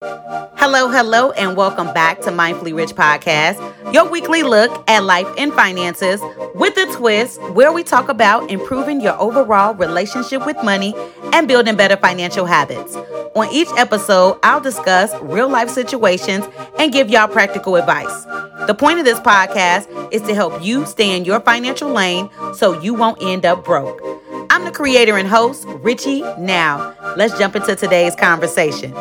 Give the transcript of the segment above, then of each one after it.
Hello, hello, and welcome back to Mindfully Rich Podcast, your weekly look at life and finances with a twist where we talk about improving your overall relationship with money and building better financial habits. On each episode, I'll discuss real life situations and give y'all practical advice. The point of this podcast is to help you stay in your financial lane so you won't end up broke. I'm the creator and host, Richie Now. Let's jump into today's conversation.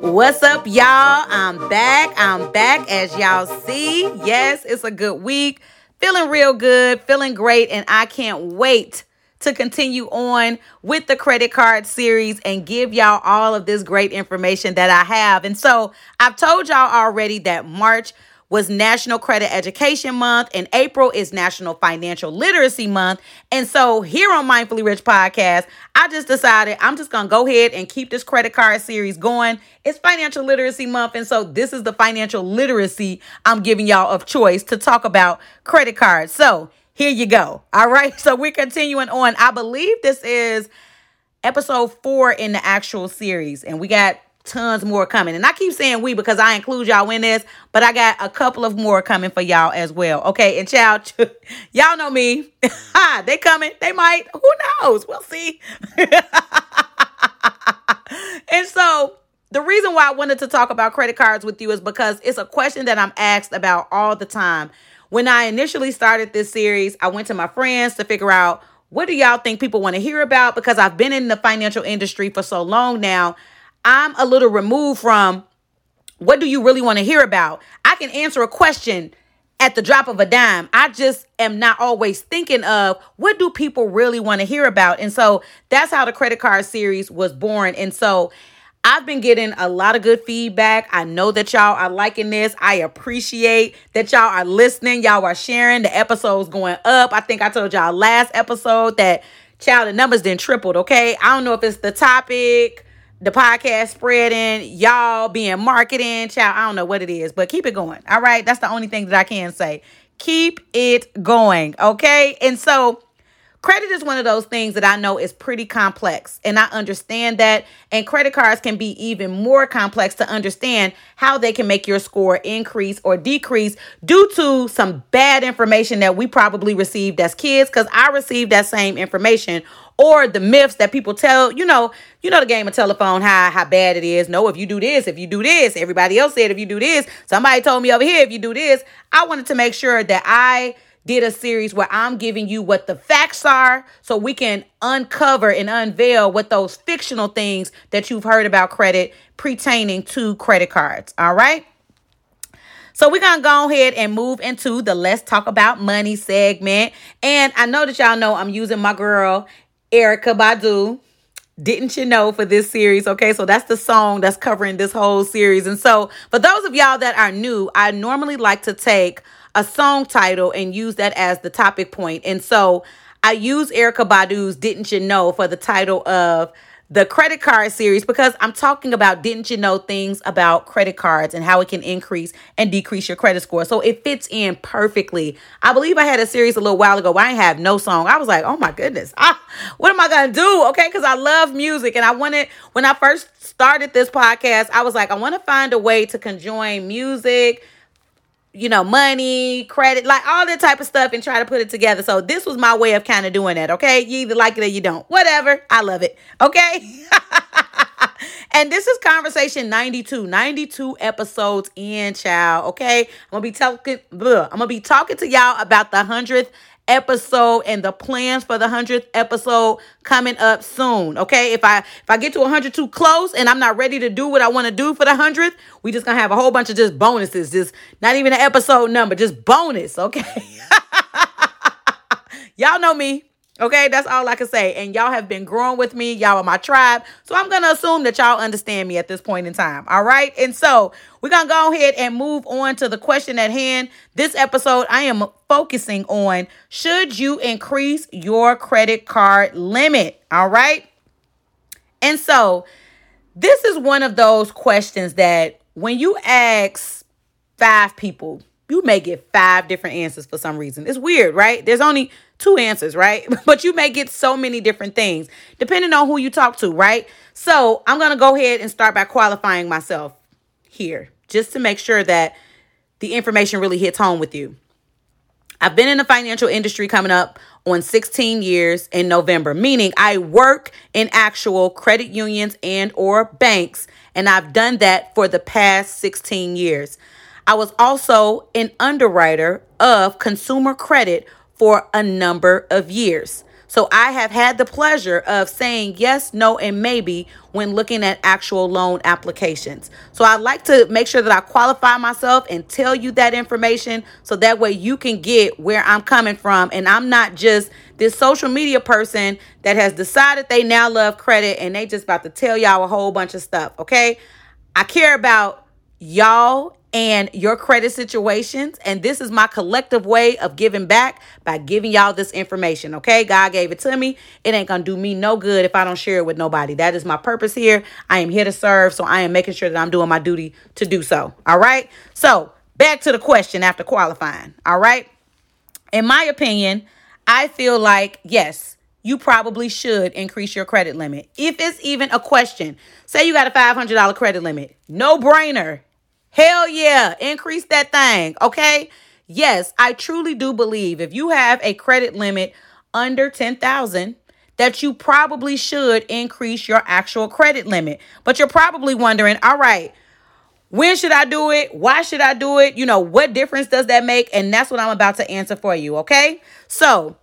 What's up, y'all? I'm back. I'm back as y'all see. Yes, it's a good week. Feeling real good, feeling great, and I can't wait to continue on with the credit card series and give y'all all of this great information that I have. And so I've told y'all already that March was National Credit Education Month, and April is National Financial Literacy Month. And so, here on Mindfully Rich Podcast, I just decided I'm just gonna go ahead and keep this credit card series going. It's Financial Literacy Month, and so this is the financial literacy I'm giving y'all of choice to talk about credit cards. So, here you go. All right, so we're continuing on. I believe this is episode four in the actual series, and we got tons more coming. And I keep saying we because I include y'all in this, but I got a couple of more coming for y'all as well. Okay. And child, y'all know me. They coming. They might. Who knows? We'll see. and so the reason why I wanted to talk about credit cards with you is because it's a question that I'm asked about all the time. When I initially started this series, I went to my friends to figure out what do y'all think people want to hear about because I've been in the financial industry for so long now I'm a little removed from what do you really want to hear about? I can answer a question at the drop of a dime. I just am not always thinking of what do people really want to hear about. And so that's how the credit card series was born. And so I've been getting a lot of good feedback. I know that y'all are liking this. I appreciate that y'all are listening. Y'all are sharing. The episodes going up. I think I told y'all last episode that child the numbers then tripled. Okay. I don't know if it's the topic the podcast spreading, y'all being marketing, child. I don't know what it is, but keep it going. All right. That's the only thing that I can say. Keep it going. Okay. And so credit is one of those things that I know is pretty complex. And I understand that. And credit cards can be even more complex to understand how they can make your score increase or decrease due to some bad information that we probably received as kids. Because I received that same information or the myths that people tell, you know, you know the game of telephone, how how bad it is. No, if you do this, if you do this, everybody else said if you do this, somebody told me over here if you do this. I wanted to make sure that I did a series where I'm giving you what the facts are so we can uncover and unveil what those fictional things that you've heard about credit pertaining to credit cards. All right. So we're going to go ahead and move into the Let's Talk About Money segment. And I know that y'all know I'm using my girl Erykah Badu. Didn't you know for this series? Okay, so that's the song that's covering this whole series. And so, for those of y'all that are new, I normally like to take a song title and use that as the topic point. And so, I use Erykah Badu's Didn't You Know for the title of the credit card series because I'm talking about didn't you know things about credit cards and how it can increase and decrease your credit score. So it fits in perfectly. I believe I had a series a little while ago I have no song. I was like, oh my goodness, ah, what am I gonna do? Okay, because I love music and I wanted when I first started this podcast, I was like, I want to find a way to conjoin music you know, money, credit, like all that type of stuff and try to put it together. So this was my way of kind of doing that. Okay. You either like it or you don't. Whatever. I love it. Okay. and this is conversation 92, 92 episodes in, child. Okay. I'm gonna be talking, I'm gonna be talking to y'all about the hundredth episode and the plans for the 100th episode coming up soon. Okay? If I if I get to 100 too close and I'm not ready to do what I want to do for the 100th, we just to have a whole bunch of just bonuses. Just not even an episode number, just bonus, okay? Y'all know me. Okay, that's all I can say. And y'all have been growing with me. Y'all are my tribe. So I'm going to assume that y'all understand me at this point in time. All right. And so we're going to go ahead and move on to the question at hand. This episode, I am focusing on should you increase your credit card limit? All right. And so this is one of those questions that when you ask five people, you may get five different answers for some reason. It's weird, right? There's only two answers, right? But you may get so many different things depending on who you talk to, right? So I'm going to go ahead and start by qualifying myself here just to make sure that the information really hits home with you. I've been in the financial industry coming up on 16 years in November, meaning I work in actual credit unions and or banks and I've done that for the past 16 years. I was also an underwriter of consumer credit for a number of years. So I have had the pleasure of saying yes, no, and maybe when looking at actual loan applications. So I like to make sure that I qualify myself and tell you that information so that way you can get where I'm coming from. And I'm not just this social media person that has decided they now love credit and they just about to tell y'all a whole bunch of stuff. Okay. I care about y'all and your credit situations. And this is my collective way of giving back by giving y'all this information. Okay. God gave it to me. It ain't to do me no good if I don't share it with nobody. That is my purpose here. I am here to serve. So I am making sure that I'm doing my duty to do so. All right. So back to the question after qualifying. All right. In my opinion, I feel like, yes, you probably should increase your credit limit. If it's even a question, say you got a $500 credit limit, no brainer. Hell yeah, increase that thing, okay? Yes, I truly do believe if you have a credit limit under 10,000 that you probably should increase your actual credit limit. But you're probably wondering, all right, when should I do it? Why should I do it? You know, what difference does that make? And that's what I'm about to answer for you, okay? So,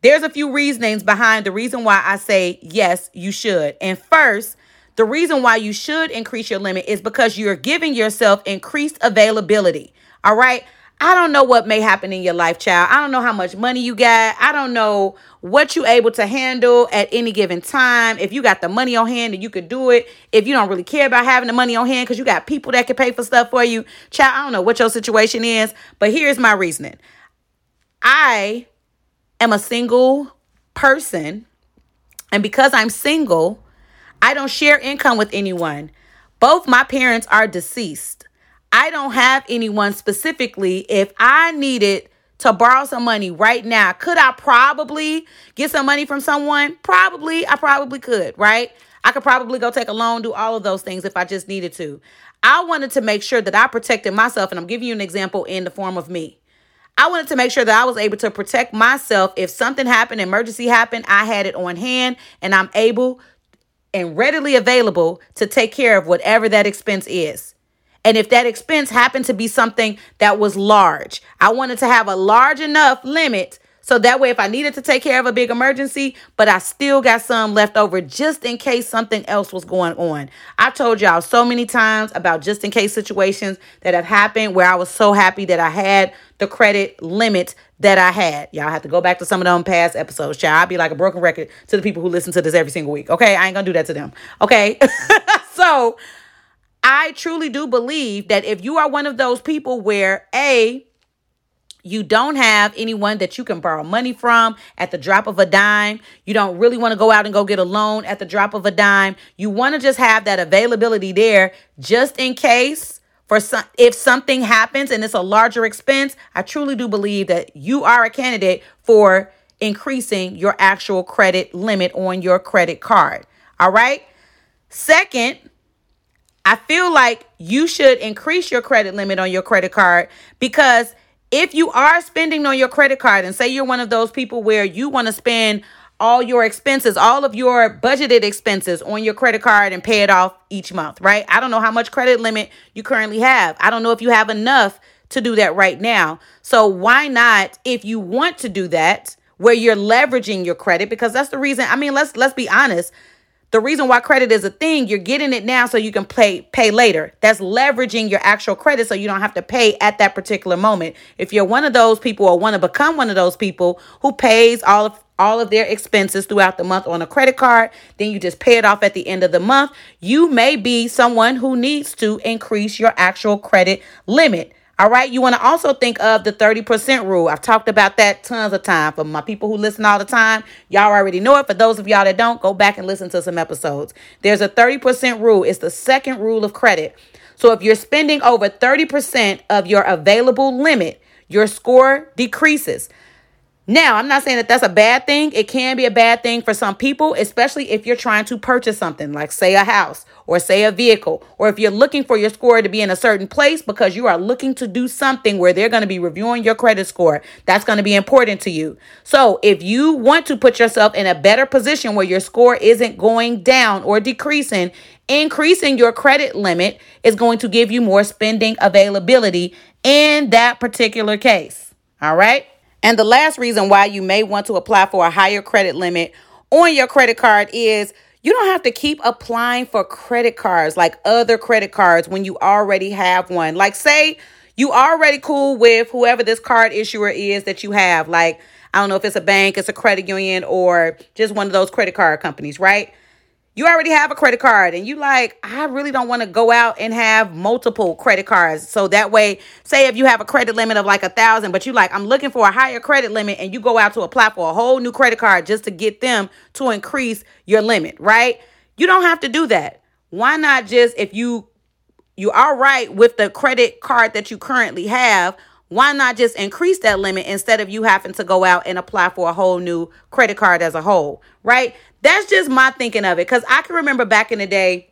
there's a few reasonings behind the reason why I say yes, you should. And first, the reason why you should increase your limit is because you're giving yourself increased availability. All right. I don't know what may happen in your life, child. I don't know how much money you got. I don't know what you're able to handle at any given time. If you got the money on hand and you could do it. If you don't really care about having the money on hand because you got people that can pay for stuff for you. Child, I don't know what your situation is, but here's my reasoning. I am a single person. And because I'm single, I don't share income with anyone. Both my parents are deceased. I don't have anyone specifically. If I needed to borrow some money right now, could I probably get some money from someone? Probably. I probably could, right? I could probably go take a loan, do all of those things if I just needed to. I wanted to make sure that I protected myself, and I'm giving you an example in the form of me. I wanted to make sure that I was able to protect myself. If something happened, emergency happened, I had it on hand and I'm able and readily available to take care of whatever that expense is. And if that expense happened to be something that was large, I wanted to have a large enough limit so that way, if I needed to take care of a big emergency, but I still got some left over just in case something else was going on. I told y'all so many times about just in case situations that have happened where I was so happy that I had the credit limit that I had. Y'all have to go back to some of them past episodes, child. I'll be like a broken record to the people who listen to this every single week. Okay. I ain't gonna do that to them. Okay. so I truly do believe that if you are one of those people where A, you don't have anyone that you can borrow money from at the drop of a dime. You don't really want to go out and go get a loan at the drop of a dime. You want to just have that availability there just in case for some if something happens and it's a larger expense. I truly do believe that you are a candidate for increasing your actual credit limit on your credit card. All right? Second, I feel like you should increase your credit limit on your credit card because if you are spending on your credit card and say you're one of those people where you want to spend all your expenses, all of your budgeted expenses on your credit card and pay it off each month, right? I don't know how much credit limit you currently have. I don't know if you have enough to do that right now. So why not if you want to do that where you're leveraging your credit because that's the reason I mean let's let's be honest the reason why credit is a thing, you're getting it now so you can pay pay later. That's leveraging your actual credit so you don't have to pay at that particular moment. If you're one of those people or want to become one of those people who pays all of all of their expenses throughout the month on a credit card, then you just pay it off at the end of the month. You may be someone who needs to increase your actual credit limit. All right. You want to also think of the 30% rule. I've talked about that tons of time. For my people who listen all the time, y'all already know it. For those of y'all that don't, go back and listen to some episodes. There's a 30% rule. It's the second rule of credit. So if you're spending over 30% of your available limit, your score decreases. Now, I'm not saying that that's a bad thing. It can be a bad thing for some people, especially if you're trying to purchase something like, say, a house or say a vehicle, or if you're looking for your score to be in a certain place because you are looking to do something where they're going to be reviewing your credit score. That's going to be important to you. So, if you want to put yourself in a better position where your score isn't going down or decreasing, increasing your credit limit is going to give you more spending availability in that particular case. All right. And the last reason why you may want to apply for a higher credit limit on your credit card is you don't have to keep applying for credit cards like other credit cards when you already have one. Like, say you already cool with whoever this card issuer is that you have. Like, I don't know if it's a bank, it's a credit union, or just one of those credit card companies, right? You already have a credit card and you like i really don't want to go out and have multiple credit cards. So that way say if you have a credit limit of like a thousand but you like i'm looking for a higher credit limit and you go out to apply for a whole new credit card just to get them to increase your limit right? You don't have to do that. Why not just if you you are right with the credit card that you currently have why not just increase that limit instead of you having to go out and apply for a whole new credit card as a whole, right? That's just my thinking of it. Because I can remember back in the day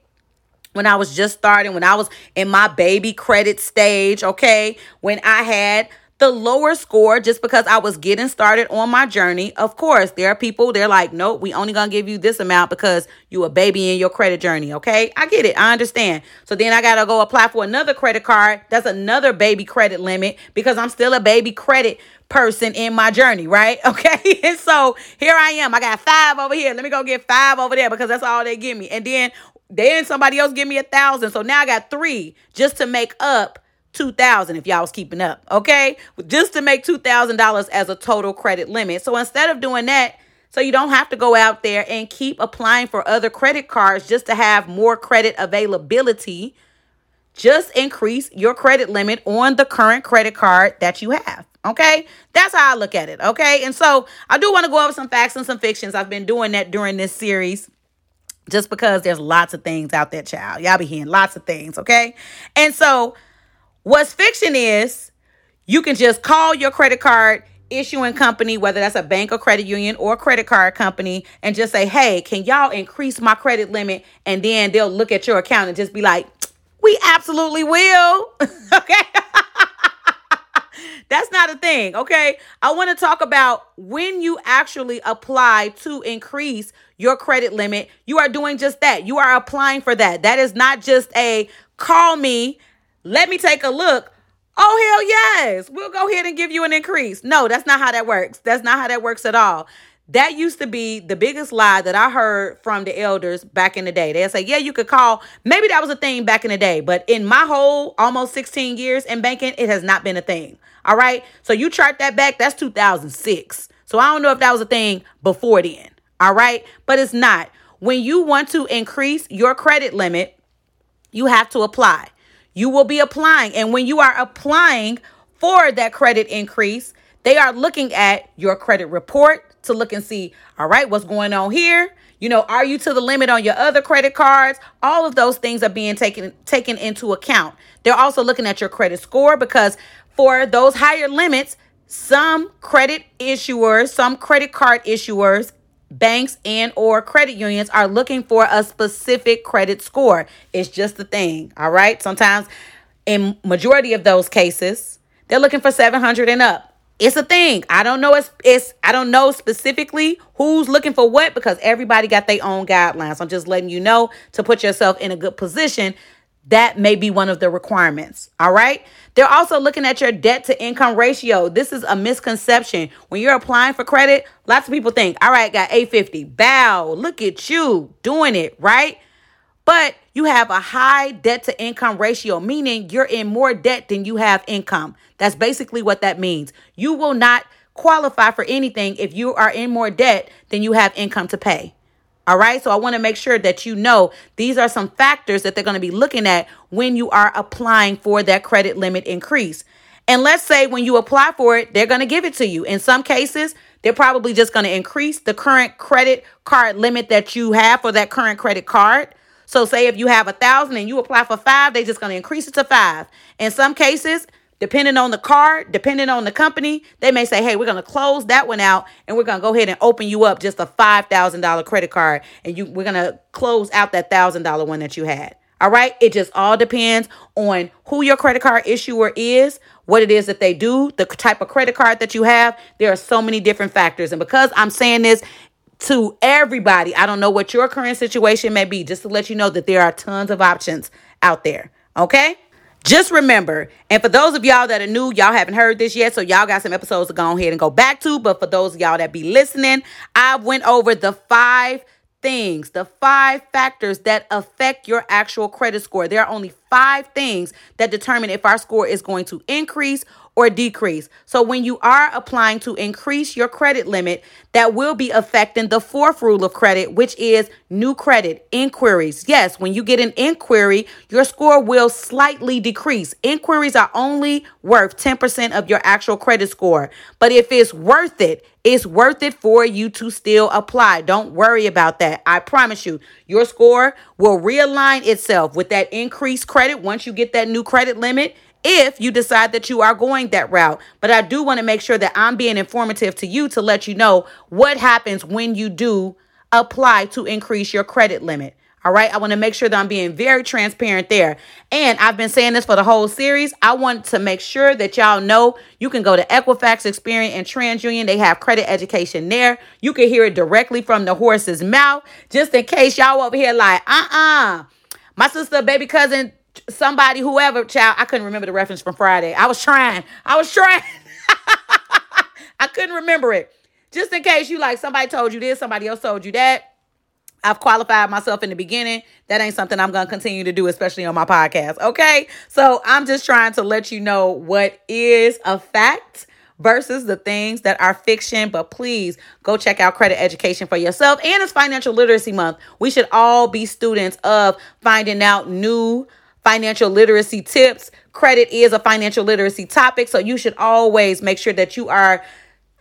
when I was just starting, when I was in my baby credit stage, okay, when I had the lower score just because I was getting started on my journey. Of course, there are people, they're like, nope, we only gonna give you this amount because you a baby in your credit journey. Okay. I get it. I understand. So then I gotta go apply for another credit card. That's another baby credit limit because I'm still a baby credit person in my journey, right? Okay. And so here I am. I got five over here. Let me go get five over there because that's all they give me. And then then somebody else give me a thousand. So now I got three just to make up 2000 if y'all was keeping up, okay? Just to make $2,000 as a total credit limit. So instead of doing that, so you don't have to go out there and keep applying for other credit cards just to have more credit availability, just increase your credit limit on the current credit card that you have. Okay, that's how I look at it. Okay, and so I do want to go over some facts and some fictions. I've been doing that during this series just because there's lots of things out there, child. Y'all be hearing lots of things. Okay, and so What's fiction is you can just call your credit card issuing company, whether that's a bank or credit union or credit card company, and just say, hey, can y'all increase my credit limit? And then they'll look at your account and just be like, we absolutely will. okay. That's not a thing, okay? I want to talk about when you actually apply to increase your credit limit. You are doing just that. You are applying for that. That is not just a call me let me take a look. Oh, hell yes. We'll go ahead and give you an increase. No, that's not how that works. That's not how that works at all. That used to be the biggest lie that I heard from the elders back in the day. They'll say, yeah, you could call. Maybe that was a thing back in the day, but in my whole almost 16 years in banking, it has not been a thing. All right. So you chart that back, that's 2006. So I don't know if that was a thing before then. All right. But it's not. When you want to increase your credit limit, you have to apply you will be applying. And when you are applying for that credit increase, they are looking at your credit report to look and see, all right, what's going on here? You know, are you to the limit on your other credit cards? All of those things are being taken taken into account. They're also looking at your credit score because for those higher limits, some credit issuers, some credit card issuers banks and or credit unions are looking for a specific credit score. It's just the thing, all right? Sometimes in majority of those cases, they're looking for 700 and up. It's a thing. I don't know it's, it's I don't know specifically who's looking for what because everybody got their own guidelines. I'm just letting you know to put yourself in a good position that may be one of the requirements. All right. They're also looking at your debt to income ratio. This is a misconception. When you're applying for credit, lots of people think, all right, got 850. Bow, look at you doing it, right? But you have a high debt to income ratio, meaning you're in more debt than you have income. That's basically what that means. You will not qualify for anything if you are in more debt than you have income to pay. All right. So I want to make sure that you know these are some factors that they're going to be looking at when you are applying for that credit limit increase. And let's say when you apply for it, they're going to give it to you. In some cases, they're probably just going to increase the current credit card limit that you have for that current credit card. So say if you have a thousand and you apply for five, they're just going to increase it to five. In some cases, Depending on the card, depending on the company, they may say, hey, we're going to close that one out and we're going to go ahead and open you up just a $5,000 credit card and you we're going to close out that $1,000 one that you had. All right. It just all depends on who your credit card issuer is, what it is that they do, the type of credit card that you have. There are so many different factors. And because I'm saying this to everybody, I don't know what your current situation may be, just to let you know that there are tons of options out there. Okay. Just remember, and for those of y'all that are new, y'all haven't heard this yet, so y'all got some episodes to go ahead and go back to. But for those of y'all that be listening, I went over the five things, the five factors that affect your actual credit score. There are only five things that determine if our score is going to increase or decrease. So when you are applying to increase your credit limit, that will be affecting the fourth rule of credit, which is new credit inquiries. Yes, when you get an inquiry, your score will slightly decrease. Inquiries are only worth 10% of your actual credit score. But if it's worth it, it's worth it for you to still apply. Don't worry about that. I promise you, your score will realign itself with that increased credit once you get that new credit limit if you decide that you are going that route. But I do want to make sure that I'm being informative to you to let you know what happens when you do apply to increase your credit limit. All right. I want to make sure that I'm being very transparent there. And I've been saying this for the whole series. I want to make sure that y'all know you can go to Equifax, Experian, and TransUnion. They have credit education there. You can hear it directly from the horse's mouth. Just in case y'all over here like, uh-uh. My sister, baby cousin, somebody, whoever, child, I couldn't remember the reference from Friday. I was trying. I was trying. I couldn't remember it. Just in case you like somebody told you this, somebody else told you that. I've qualified myself in the beginning. That ain't something I'm going to continue to do, especially on my podcast. Okay. So I'm just trying to let you know what is a fact versus the things that are fiction. But please go check out credit education for yourself. And it's financial literacy month. We should all be students of finding out new financial literacy tips. Credit is a financial literacy topic. So you should always make sure that you are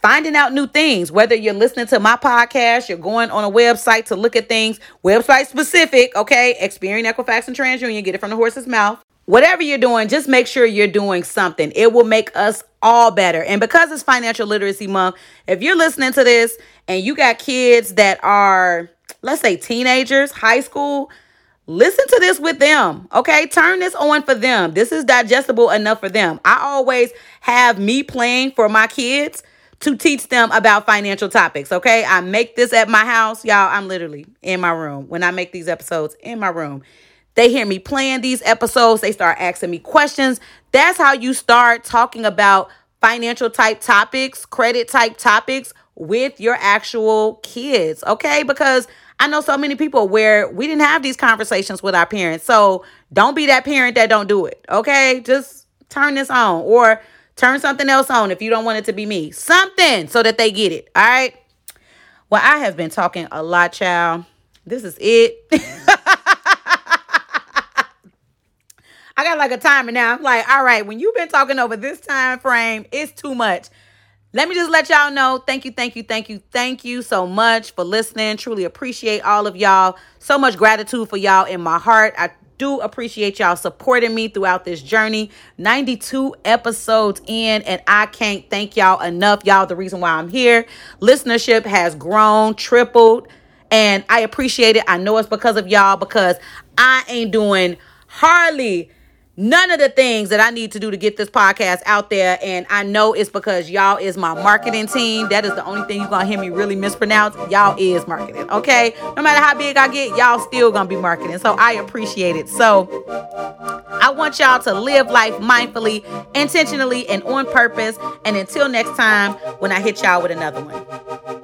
finding out new things. Whether you're listening to my podcast, you're going on a website to look at things, website specific, okay? Experian, Equifax, and TransUnion, get it from the horse's mouth. Whatever you're doing, just make sure you're doing something. It will make us all better. And because it's Financial Literacy Month, if you're listening to this and you got kids that are, let's say, teenagers, high school, Listen to this with them, okay? Turn this on for them. This is digestible enough for them. I always have me playing for my kids to teach them about financial topics, okay? I make this at my house. Y'all, I'm literally in my room when I make these episodes in my room. They hear me playing these episodes, they start asking me questions. That's how you start talking about financial type topics, credit type topics with your actual kids, okay? Because I know so many people where we didn't have these conversations with our parents. So don't be that parent that don't do it, okay? Just turn this on or Turn something else on if you don't want it to be me. Something so that they get it. All right. Well, I have been talking a lot, child. This is it. I got like a timer now. I'm like, all right, when you've been talking over this time frame, it's too much. Let me just let y'all know. Thank you, thank you, thank you, thank you so much for listening. Truly appreciate all of y'all. So much gratitude for y'all in my heart. I do appreciate y'all supporting me throughout this journey. 92 episodes in, and I can't thank y'all enough. Y'all, the reason why I'm here. Listenership has grown, tripled, and I appreciate it. I know it's because of y'all because I ain't doing hardly none of the things that I need to do to get this podcast out there. And I know it's because y'all is my marketing team. That is the only thing you're gonna hear me really mispronounce. Y'all is marketing, okay? No matter how big I get, y'all still gonna be marketing. So I appreciate it. So I want y'all to live life mindfully, intentionally, and on purpose. And until next time, when I hit y'all with another one.